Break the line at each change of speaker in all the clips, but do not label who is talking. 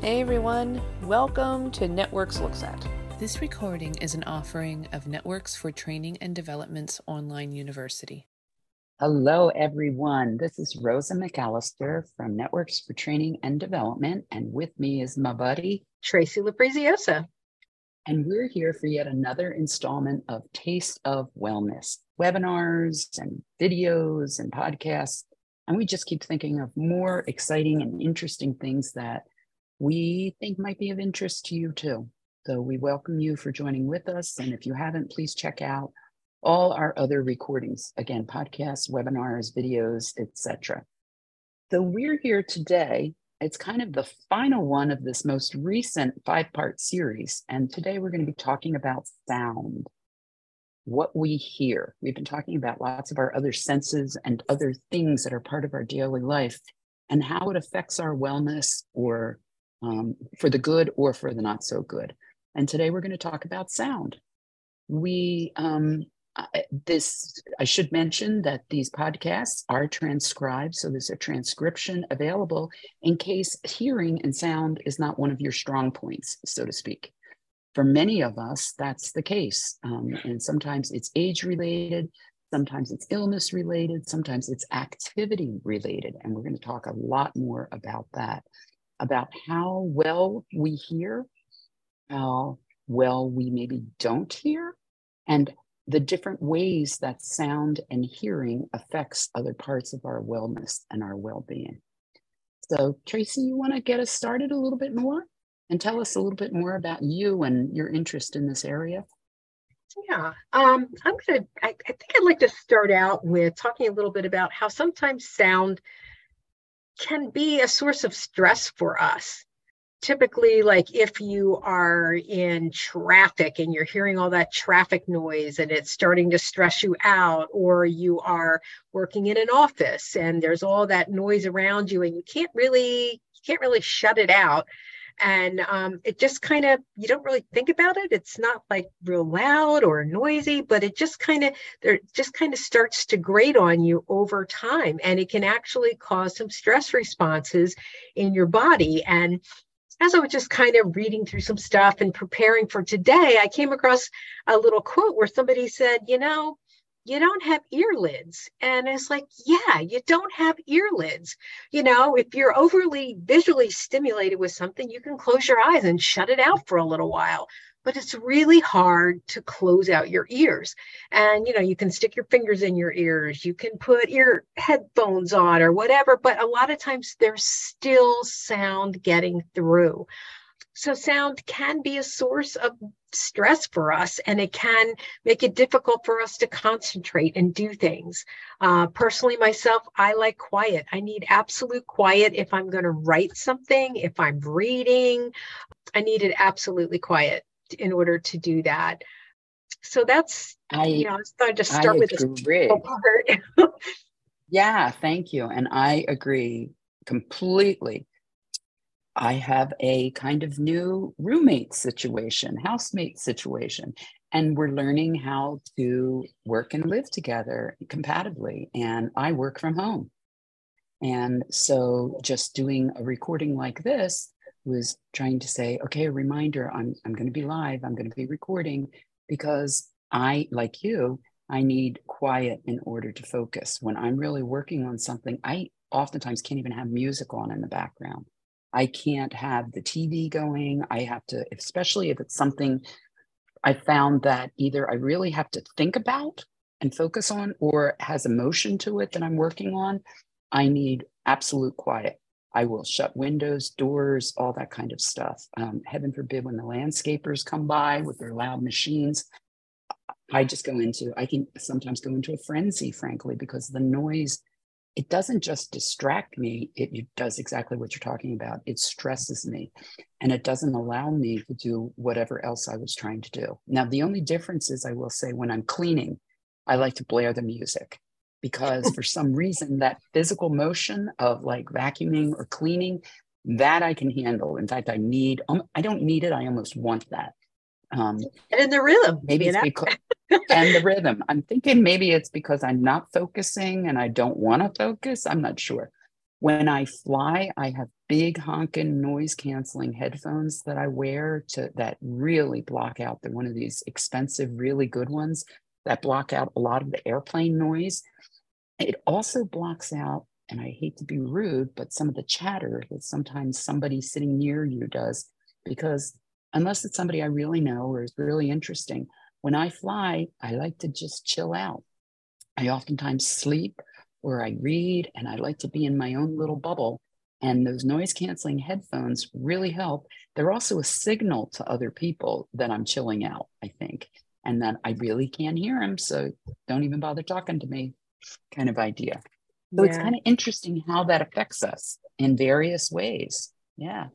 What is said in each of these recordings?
Hey everyone, welcome to Networks Looks At.
This recording is an offering of Networks for Training and Development's online university.
Hello, everyone. This is Rosa McAllister from Networks for Training and Development, and with me is my buddy
Tracy Lapreziosa.
And we're here for yet another installment of Taste of Wellness webinars and videos and podcasts. And we just keep thinking of more exciting and interesting things that we think might be of interest to you too. So we welcome you for joining with us. And if you haven't, please check out all our other recordings. Again, podcasts, webinars, videos, etc. So we're here today. It's kind of the final one of this most recent five-part series. And today we're going to be talking about sound, what we hear. We've been talking about lots of our other senses and other things that are part of our daily life and how it affects our wellness or um, for the good or for the not so good. And today we're going to talk about sound. We, um, this, I should mention that these podcasts are transcribed. So there's a transcription available in case hearing and sound is not one of your strong points, so to speak. For many of us, that's the case. Um, and sometimes it's age related, sometimes it's illness related, sometimes it's activity related. And we're going to talk a lot more about that about how well we hear, how well we maybe don't hear, and the different ways that sound and hearing affects other parts of our wellness and our well-being. So Tracy, you want to get us started a little bit more and tell us a little bit more about you and your interest in this area?
Yeah, um, I'm gonna. I, I think I'd like to start out with talking a little bit about how sometimes sound can be a source of stress for us. Typically, like if you are in traffic and you're hearing all that traffic noise and it's starting to stress you out, or you are working in an office and there's all that noise around you and you can't really you can't really shut it out and um, it just kind of you don't really think about it. It's not like real loud or noisy but it just kind of there just kind of starts to grate on you over time. And it can actually cause some stress responses in your body. And as I was just kind of reading through some stuff and preparing for today, I came across a little quote where somebody said, you know, you don't have earlids. And it's like, yeah, you don't have earlids. You know, if you're overly visually stimulated with something, you can close your eyes and shut it out for a little while. But it's really hard to close out your ears. And, you know, you can stick your fingers in your ears, you can put ear headphones on or whatever, but a lot of times there's still sound getting through. So, sound can be a source of stress for us and it can make it difficult for us to concentrate and do things. Uh, personally, myself, I like quiet. I need absolute quiet if I'm going to write something, if I'm reading. I need it absolutely quiet in order to do that. So that's, I, you know, I thought I'd just start I with this part.
yeah, thank you. And I agree completely. I have a kind of new roommate situation, housemate situation, and we're learning how to work and live together compatibly. And I work from home. And so just doing a recording like this was trying to say, okay, a reminder, I'm, I'm going to be live, I'm going to be recording because I, like you, I need quiet in order to focus. When I'm really working on something, I oftentimes can't even have music on in the background. I can't have the TV going. I have to, especially if it's something I found that either I really have to think about and focus on or has emotion to it that I'm working on. I need absolute quiet. I will shut windows, doors, all that kind of stuff. Um, heaven forbid when the landscapers come by with their loud machines. I just go into, I can sometimes go into a frenzy, frankly, because the noise it doesn't just distract me, it, does exactly what you're talking about. It stresses me and it doesn't allow me to do whatever else I was trying to do. Now, the only difference is I will say when I'm cleaning, I like to blare the music because for some reason that physical motion of like vacuuming or cleaning that I can handle. In fact, I need, um, I don't need it. I almost want that.
Um, and in the rhythm,
maybe it's because, and the rhythm. I'm thinking maybe it's because I'm not focusing and I don't want to focus. I'm not sure. When I fly, I have big honking noise canceling headphones that I wear to that really block out the one of these expensive, really good ones that block out a lot of the airplane noise. It also blocks out, and I hate to be rude, but some of the chatter that sometimes somebody sitting near you does, because unless it's somebody I really know or is really interesting, when I fly, I like to just chill out. I oftentimes sleep or I read, and I like to be in my own little bubble and those noise canceling headphones really help. They're also a signal to other people that I'm chilling out, I think, and that I really can't hear them. So don't even bother talking to me, kind of idea. So yeah. it's kind of interesting how that affects us in various ways. Yeah.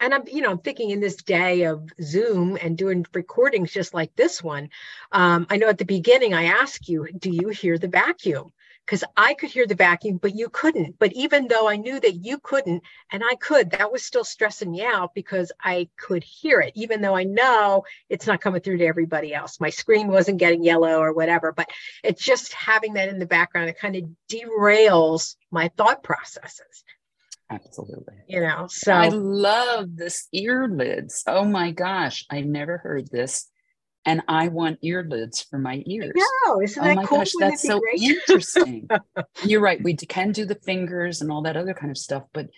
And I'm, you know, I'm thinking in this day of Zoom and doing recordings just like this one. Um, I know at the beginning I asked you, do you hear the vacuum? because I could hear the vacuum, but you couldn't. But even though I knew that you couldn't and I could, that was still stressing me out because I could hear it, even though I know it's not coming through to everybody else. My screen wasn't getting yellow or whatever, but it's just having that in the background, it kind of derails my thought processes.
Absolutely.
You know, so
I love this ear lids. Oh my gosh, I never heard this and I want earlids for my ears.
No, isn't oh that
oh my
cool?
gosh, that's so interesting. You're right. We can do the fingers and all that other kind of stuff, but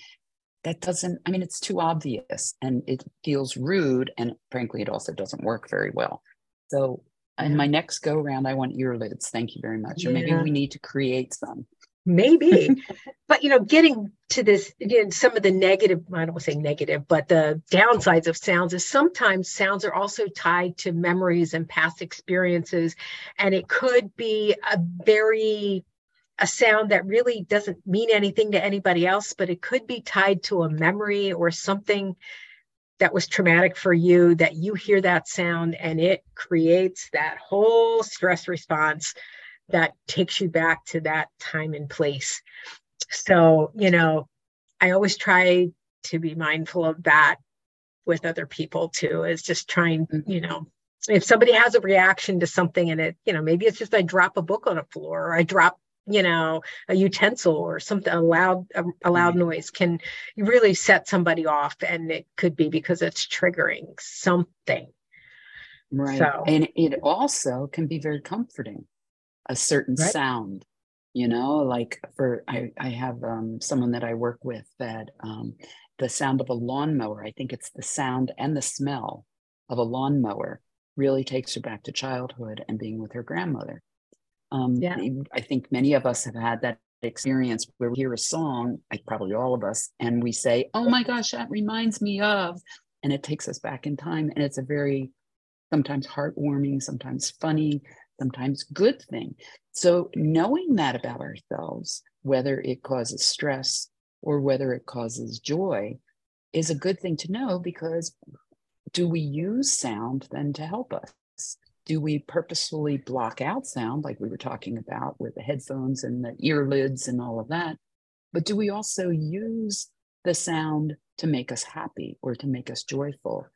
that doesn't, I mean, it's too obvious and it feels rude. And frankly, it also doesn't work very well. So, in my next go round, I want earlids. Thank you very much. Yeah. Or maybe we need to create some
maybe. But you know getting to this again some of the negative i don't want to say negative but the downsides of sounds is sometimes sounds are also tied to memories and past experiences. And it could be a very a sound that really doesn't mean anything to anybody else but it could be tied to a memory or something that was traumatic for you that you hear that sound and it creates that whole stress response that takes you back to that time and place. So, you know, I always try to be mindful of that with other people too, is just trying, mm-hmm. you know, if somebody has a reaction to something and it, you know, maybe it's just I drop a book on the floor or I drop, you know, a utensil or something, a loud, a, a loud mm-hmm. noise can really set somebody off. And it could be because it's triggering something.
Right. So, and it also can be very comforting a certain right. sound you know like for i i have um, someone that i work with that um, the sound of a lawnmower i think it's the sound and the smell of a lawnmower really takes her back to childhood and being with her grandmother um, yeah. i think many of us have had that experience where we hear a song like probably all of us and we say oh my gosh that reminds me of and it takes us back in time and it's a very sometimes heartwarming sometimes funny sometimes good thing. So, knowing that about ourselves, whether it causes stress or whether it causes joy, is a good thing to know because do we use sound then to help us? Do we purposefully block out sound, like we were talking about with the headphones and the earlids and all of that? But do we also use the sound to make us happy or to make us joyful?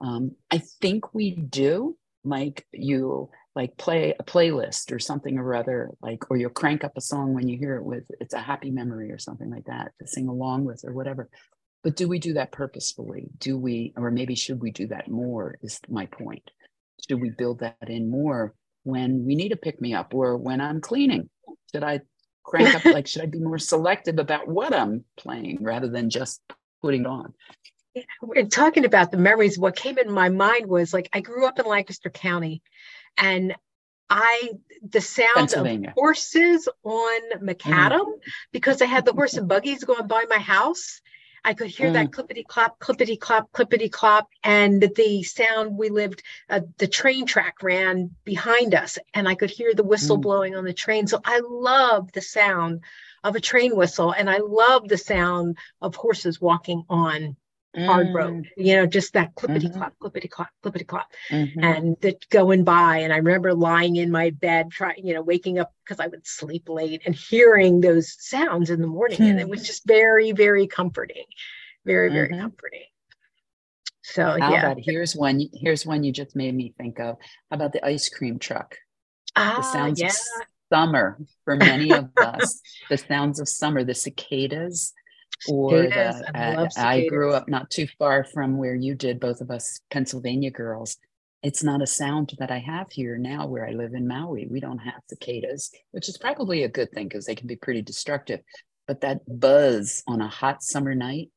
Um, I think we do. Like you like play a playlist or something or other like or you'll crank up a song when you hear it with it's a happy memory or something like that to sing along with or whatever. But do we do that purposefully? Do we or maybe should we do that more is my point. Should we build that in more when we need a pick me up or when i'm cleaning? Should i crank up like should i be more selective about what i'm playing rather than just putting it on
we're talking about the memories what came in my mind was like i grew up in lancaster county and I the sound of horses on macadam mm. because I had the horse and buggies going by my house. I could hear mm. that clippity clop, clippity clop, clippity clop, and the sound we lived. Uh, the train track ran behind us, and I could hear the whistle mm. blowing on the train. So I love the sound of a train whistle, and I love the sound of horses walking on hard mm. road, you know, just that clippity mm-hmm. clop, clippity clop, clippity clop, mm-hmm. and that going by. And I remember lying in my bed, trying, you know, waking up because I would sleep late and hearing those sounds in the morning. And it was hmm. just very, very comforting, very, very mm-hmm. comforting. So
How
yeah.
About, here's one. Here's one you just made me think of. How about the ice cream truck?
Ah,
the sounds
yeah.
of summer for many of us. the sounds of summer, the cicadas or the,
I
I grew up not too far from where you did, both of us Pennsylvania girls. It's not a sound that I have here now where I live in Maui. We don't have cicadas, which is probably a good thing because they can be pretty destructive. But that buzz on a hot summer night,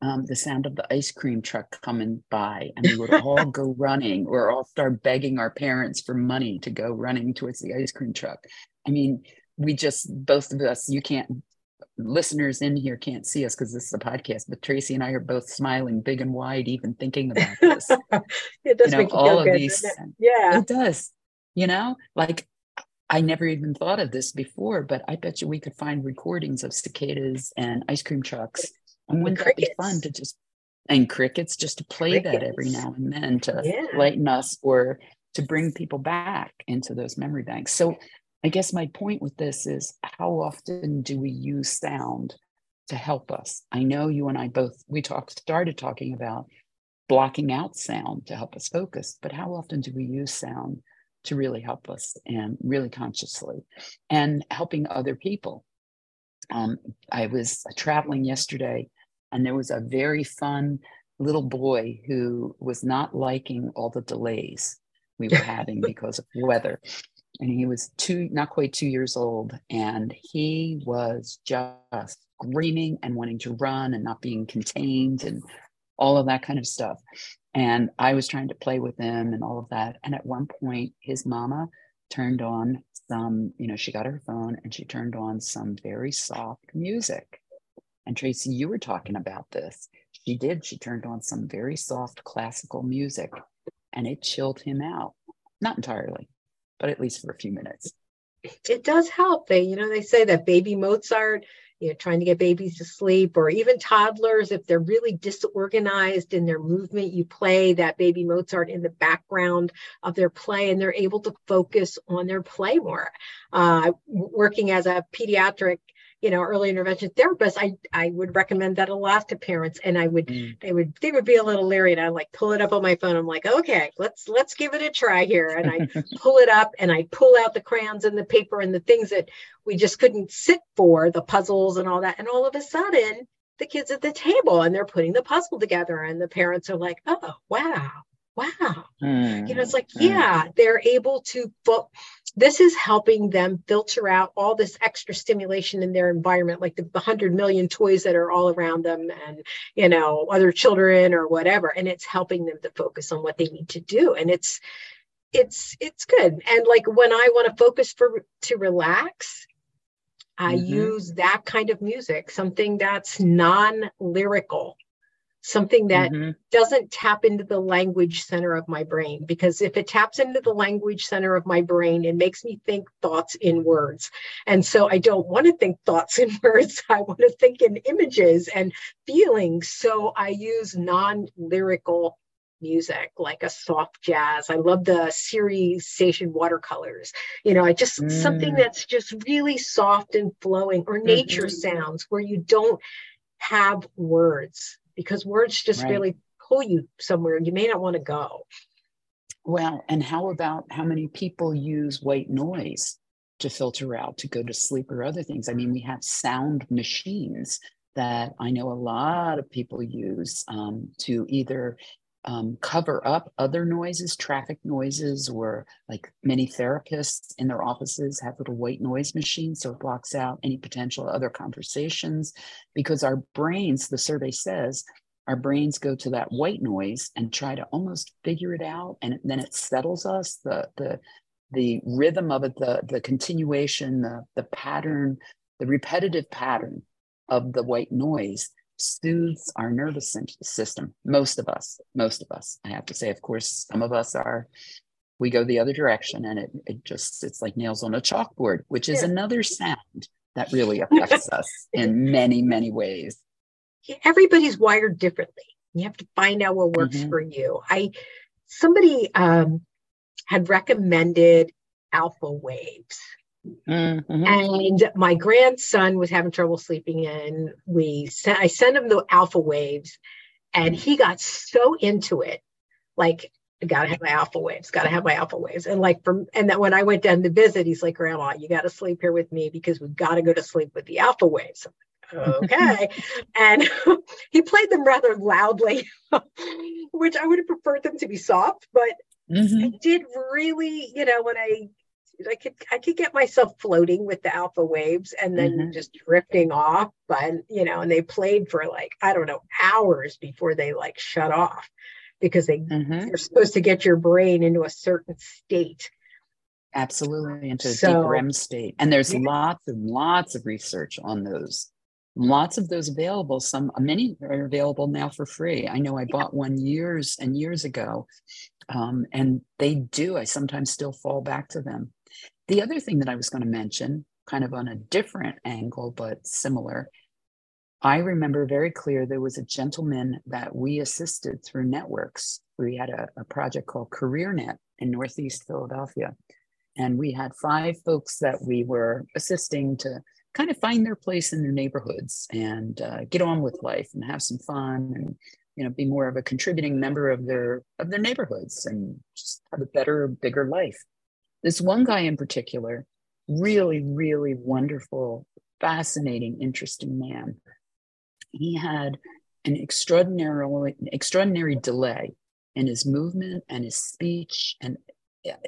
um, the sound of the ice cream truck coming by, and we would all go running or all start begging our parents for money to go running towards the ice cream truck. I mean, we just, both of us, you can't listeners in here can't see us because this is a podcast, but Tracy and I are both smiling big and wide, even thinking about this.
it does
you know,
make you
all
feel
of
good.
these,
it? Yeah.
it does, you know, like I never even thought of this before, but I bet you we could find recordings of cicadas and ice cream trucks. And wouldn't that be fun
crickets.
to just, and crickets, just to play that every now and then to
Yeah.
lighten us or to bring people back into those memory banks. So I guess my point with this is how often do we use sound to help us? I know you and I both we talked started talking about blocking out sound to help us focus, but how often do we use sound to really help us and really consciously and helping other people? Um, I was traveling yesterday and there was a very fun little boy who was not liking all the delays we were having because of weather and he was two not quite two years old and he was just screaming and wanting to run and not being contained and all of that kind of stuff. And i was trying to play with him and all of that. And at one point his mama turned on some you know she got her phone and she turned on some very soft music. And tracy you were talking about this. She did. She turned on some very soft classical music and it chilled him out. Not entirely but at least for a few minutes.
it does help. They, you know, they say that baby Mozart, you know, trying to get babies to sleep, or even toddlers, if they're really disorganized in their movement, you play that baby Mozart in the background of their play, and they're able to focus on their play more. Uh, working as a pediatric you know early intervention therapist i i would recommend that a lot to parents and i would
Mm.
they would they would be a little leery and i like pull it up on my phone i'm like okay let's let's give it a try here and i pull it up and i pull out the crayons and the paper and the things that we just couldn't sit for the puzzles and all that and all of a sudden the kids at the table and they're putting the puzzle together and the parents are like oh wow wow you know it's like
Mm.
yeah they're able to fo- this is helping them filter out all this extra stimulation in their environment like the 100 million toys that are all around them and you know other children or whatever. And it's helping them to focus on what they need to do. And it's it's it's good. And like when i want to focus for to relax i
Mhm.
use that kind of music something that's non-lyrical something that
Mhm.
doesn't tap into the language center of my brain because if it taps into the language center of my brain it makes me think thoughts in words and so i don't want to think thoughts in words i want to think in images and feelings so i use non-lyrical music like a soft jazz i love the Sirius station watercolors you know i just something
Mm.
that's just really soft and flowing or nature
Mhm.
sounds where you don't have words because words just
Right.
really pull you somewhere and you may not want to go.
Well, and how about how many people use white noise to filter out to go to sleep or other things? I mean, we have sound machines that I know a lot of people use um, to either um, cover up other noises, traffic noises, or like many therapists in their offices have little white noise machines. So it blocks out any potential other conversations because our brains, the survey says, our brains go to that white noise and try to almost figure it out and then it settles us the the the rhythm of it the the continuation the the pattern the repetitive pattern of the white noise soothes our nervous system most of us most of us i have to say of course some of us are we go the other direction and it, it just it's like nails on a chalkboard which is
Yeah.
another sound that really affects us in many many ways
Everybody's wired differently. You have to find out what works
Mhm.
for you. I somebody um, had recommended alpha waves.
Mhm.
and my grandson was having trouble sleeping and we sent i sent him the alpha waves and he got so into it like I gotta have my alpha waves, gotta have my alpha waves. And like from and that when I went down to visit, he's like, Grandma, you gotta sleep here with me because we've got to go to sleep with the alpha waves. okay. and he played them rather loudly, which I would have preferred them to be soft, but mm-hmm. I did really, you know, when I I could I could get myself floating with the alpha waves and then mm-hmm. just drifting off. But you know, and they played for like, I don't know, hours before they like shut off because they mm-hmm. are supposed to get your brain into a certain state.
Absolutely, into a so, deep REM state. And there's yeah. lots and lots of research on those. Lots of those available. Some many are available now for free. I know I bought one years and years ago, um, and they do. I sometimes still fall back to them. The other thing that I was going to mention, kind of on a different angle but similar, I remember very clear there was a gentleman that we assisted through networks. We had a, a project called CareerNet in Northeast Philadelphia. And we had five folks that we were assisting to kind of find their place in their neighborhoods and uh, get on with life and have some fun and you know be more of a contributing member of their of their neighborhoods and just have a better bigger life this one guy in particular really really wonderful fascinating interesting man he had an extraordinarily extraordinary delay in his movement and his speech and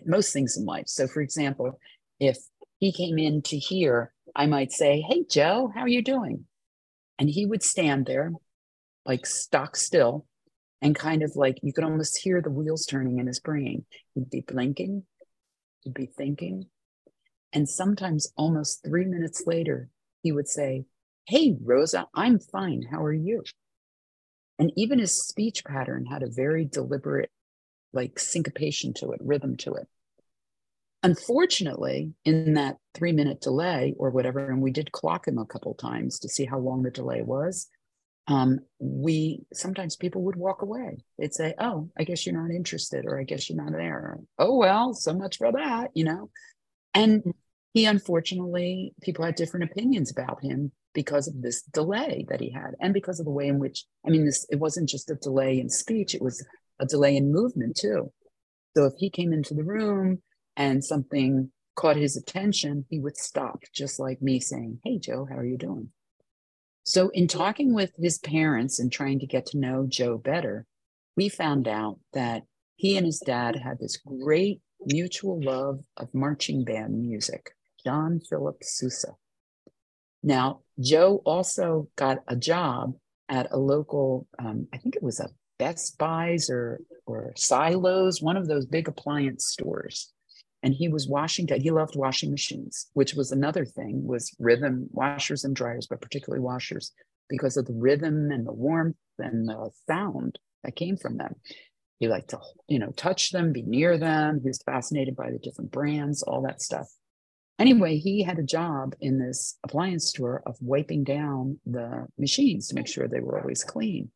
most things in life. So, for example, if he came in to hear, I might say, "Hey, Joe, how are you doing?" And he would stand there, like stock still, and kind of like you could almost hear the wheels turning in his brain. He'd be blinking, he'd be thinking, and sometimes almost three minutes later, he would say, Hey, Rosa, I'm fine. How are you? And even his speech pattern had a very deliberate, like syncopation to it, rhythm to it. Unfortunately, in that three minute delay or whatever, and we did clock him a couple times to see how long the delay was. Um, we sometimes people would walk away. They'd say, "Oh, I guess you're not interested," or "I guess you're not there." oh well, so much for that, you know. And he unfortunately, people had different opinions about him because of this delay that he had and because of the way in which i mean this it wasn't just a delay in speech it was a delay in movement too so if he came into the room and something caught his attention he would stop just like me saying hey joe how are you doing so in talking with his parents and trying to get to know joe better we found out that he and his dad had this great mutual love of marching band music john philip sousa now, Joe also got a job at a local, um, I think it was a Best Buys or or Silos, one of those big appliance stores. And he was washing, he loved washing machines, which was another thing, was rhythm washers and dryers, but particularly washers, because of the rhythm and the warmth and the sound that came from them. He liked to, you know, touch them, be near them. He was fascinated by the different brands, all that stuff. Anyway, he had a job in this appliance store of wiping down the machines to make sure they were always clean.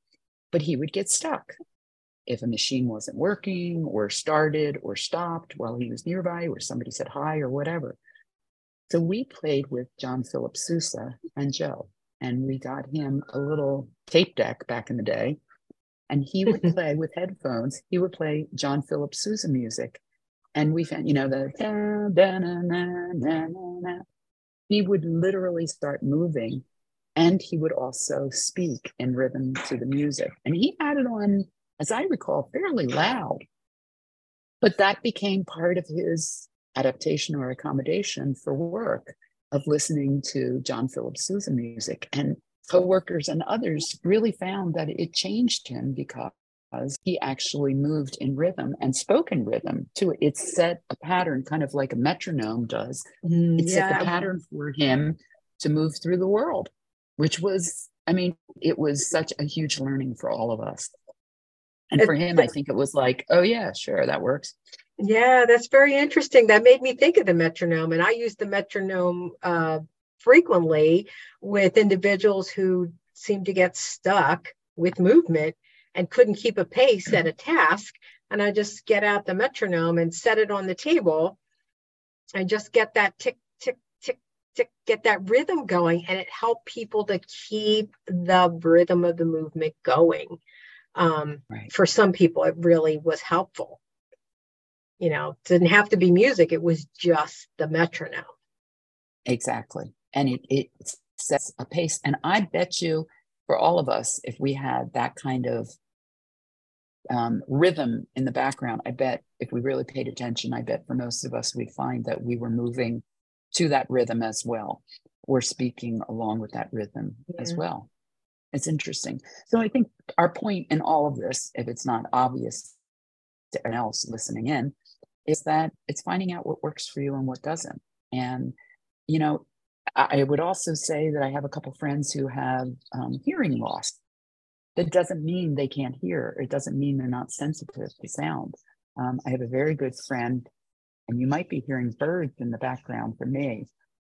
But he would get stuck if a machine wasn't working or started or stopped while he was nearby or somebody said hi or whatever. So we played with John Philip Sousa and Joe, and we got him a little tape deck back in the day. And he would play with headphones, he would play John Philip Sousa music and we found, you know, the da, da, na, na, na, he would literally start moving and he would also speak in rhythm to the music. And he had it on, as I recall, fairly loud. But that became part of his adaptation or accommodation for work of listening to John Philip Sousa music. And coworkers and others really found that it changed him because he actually moved in rhythm and spoke in rhythm to It set a pattern, kind of like a metronome does. Mm, it yeah. set the pattern for him to move through the world, which was, I mean, it was such a huge learning for all of us. And for him, I think it was like, oh, yeah, sure, that works.
Yeah, that's very interesting. That made me think of the metronome. And I use the metronome uh, frequently with individuals who seem to get stuck with movement and couldn't keep a pace at a task. And I just get out the metronome and set it on the table and just get that tick, tick, tick, tick, get that rhythm going. And it helped people to keep the rhythm of the movement going. Um, right. For some people, it really was helpful. you know, didn't have to be music, it was just the metronome.
Exactly. And it, it sets a pace. And I bet you for all of us, if we had that kind of um, rhythm in the background, I bet if we really paid attention, I bet for most of us, we'd find that we were moving to that rhythm as well, or speaking along with that rhythm yeah. as well. It's interesting. So I think our point in all of this, if it's not obvious to anyone else listening in, is that it's finding out what works for you and what doesn't. And, you know, I would also say that I have a couple friends who have um, hearing loss. That doesn't mean they can't hear. It doesn't mean they're not sensitive to sound. Um, I have a very good friend, and you might be hearing birds in the background for me.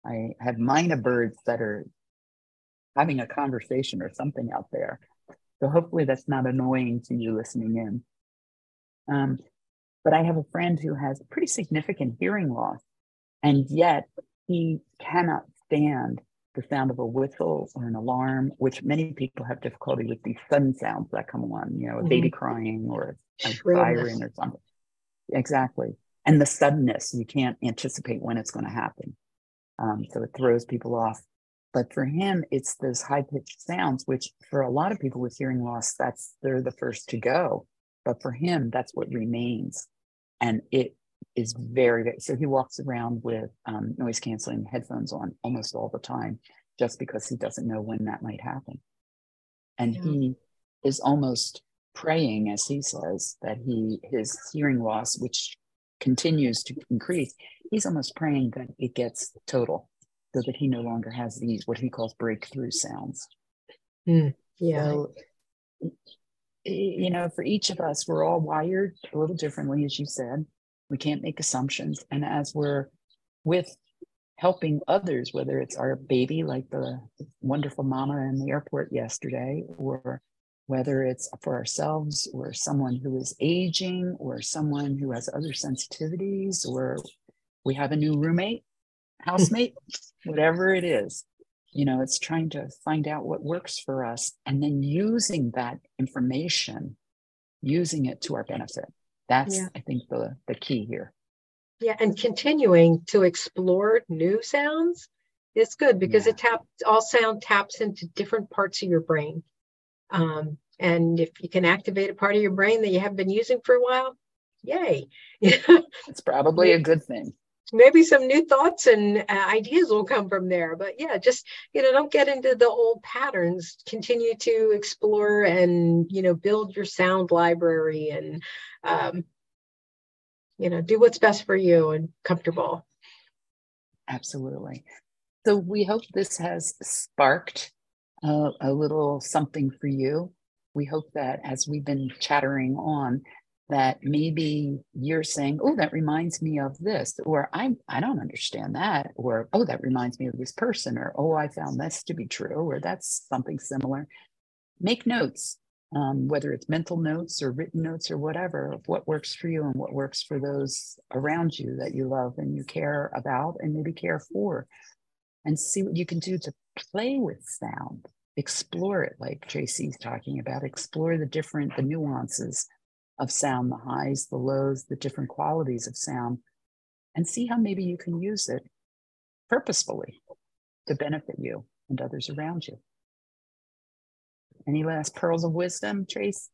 I have mynah birds that are having a conversation or something out there. So hopefully that's not annoying to you listening in. Um, but I have a friend who has pretty significant hearing loss, and yet he cannot stand the sound of a whistle or an alarm, which many people have difficulty with these sudden sounds that come on, you know, a mm-hmm. baby crying or a siren or something. Exactly. And the suddenness, you can't anticipate when it's going to happen. Um, so it throws people off. But for him, it's those high pitched sounds, which for a lot of people with hearing loss, that's they're the first to go. But for him, that's what remains. And it is very, very so he walks around with um, noise canceling headphones on almost all the time just because he doesn't know when that might happen. And yeah. he is almost praying, as he says, that he his hearing loss, which continues to increase, he's almost praying that it gets total so that he no longer has these what he calls breakthrough sounds.
Mm, yeah.
So, you know, for each of us, we're all wired a little differently, as you said. We can't make assumptions. And as we're with helping others, whether it's our baby, like the wonderful mama in the airport yesterday, or whether it's for ourselves or someone who is aging or someone who has other sensitivities, or we have a new roommate housemate, whatever it is. You know, it's trying to find out what works for us and then using that information, using it to our benefit. That's, yeah. I think, the, the key here.
Yeah, and continuing to explore new sounds is good because yeah. it taps all sound taps into different parts of your brain. Um, and if you can activate a part of your brain that you haven't been using for a while, yay.
it's probably a good thing
maybe some new thoughts and uh, ideas will come from there. But yeah just you know don't get into the old patterns. Continue to explore and you know build your sound library and um, you know do what's best for you and comfortable.
Absolutely. So we hope this has sparked uh, a little something for you. We hope that as we've been chattering on that maybe you're saying, oh, that reminds me of this, or I, I don't understand that, or oh, that reminds me of this person, or oh, I found this to be true, or that's something similar. Make notes, um, whether it's mental notes or written notes or whatever, of what works for you and what works for those around you that you love and you care about and maybe care for, and see what you can do to play with sound. Explore it, like Tracy's talking about. Explore the different, the nuances of sound, the highs, the lows, the different qualities of sound, and see how maybe you can use it purposefully to benefit you and others around you. Any last pearls of wisdom, Trace?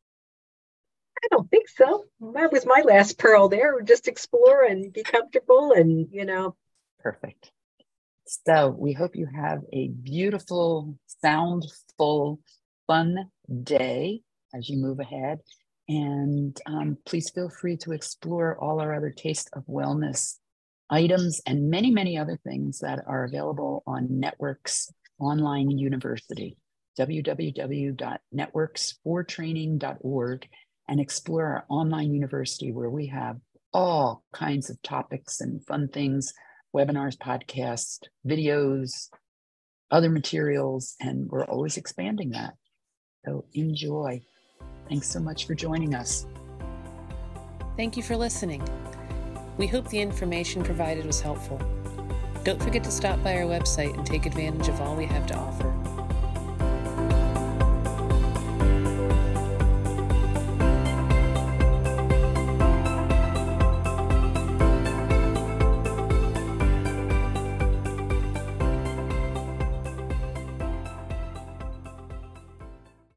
I don't think so. That was my last pearl there. Just explore and be comfortable and, you know.
Perfect. So we hope you have a beautiful, soundful, fun day as you move ahead. And um, please feel free to explore all our other Taste of Wellness items and many, many other things that are available on Networks Online University, www.networksfortraining.org, and explore our online university where we have all kinds of topics and fun things webinars, podcasts, videos, other materials, and we're always expanding that. So enjoy. Thanks so much for joining us.
Thank you for listening. We hope the information provided was helpful. Don't forget to stop by our website and take advantage of all we have to offer.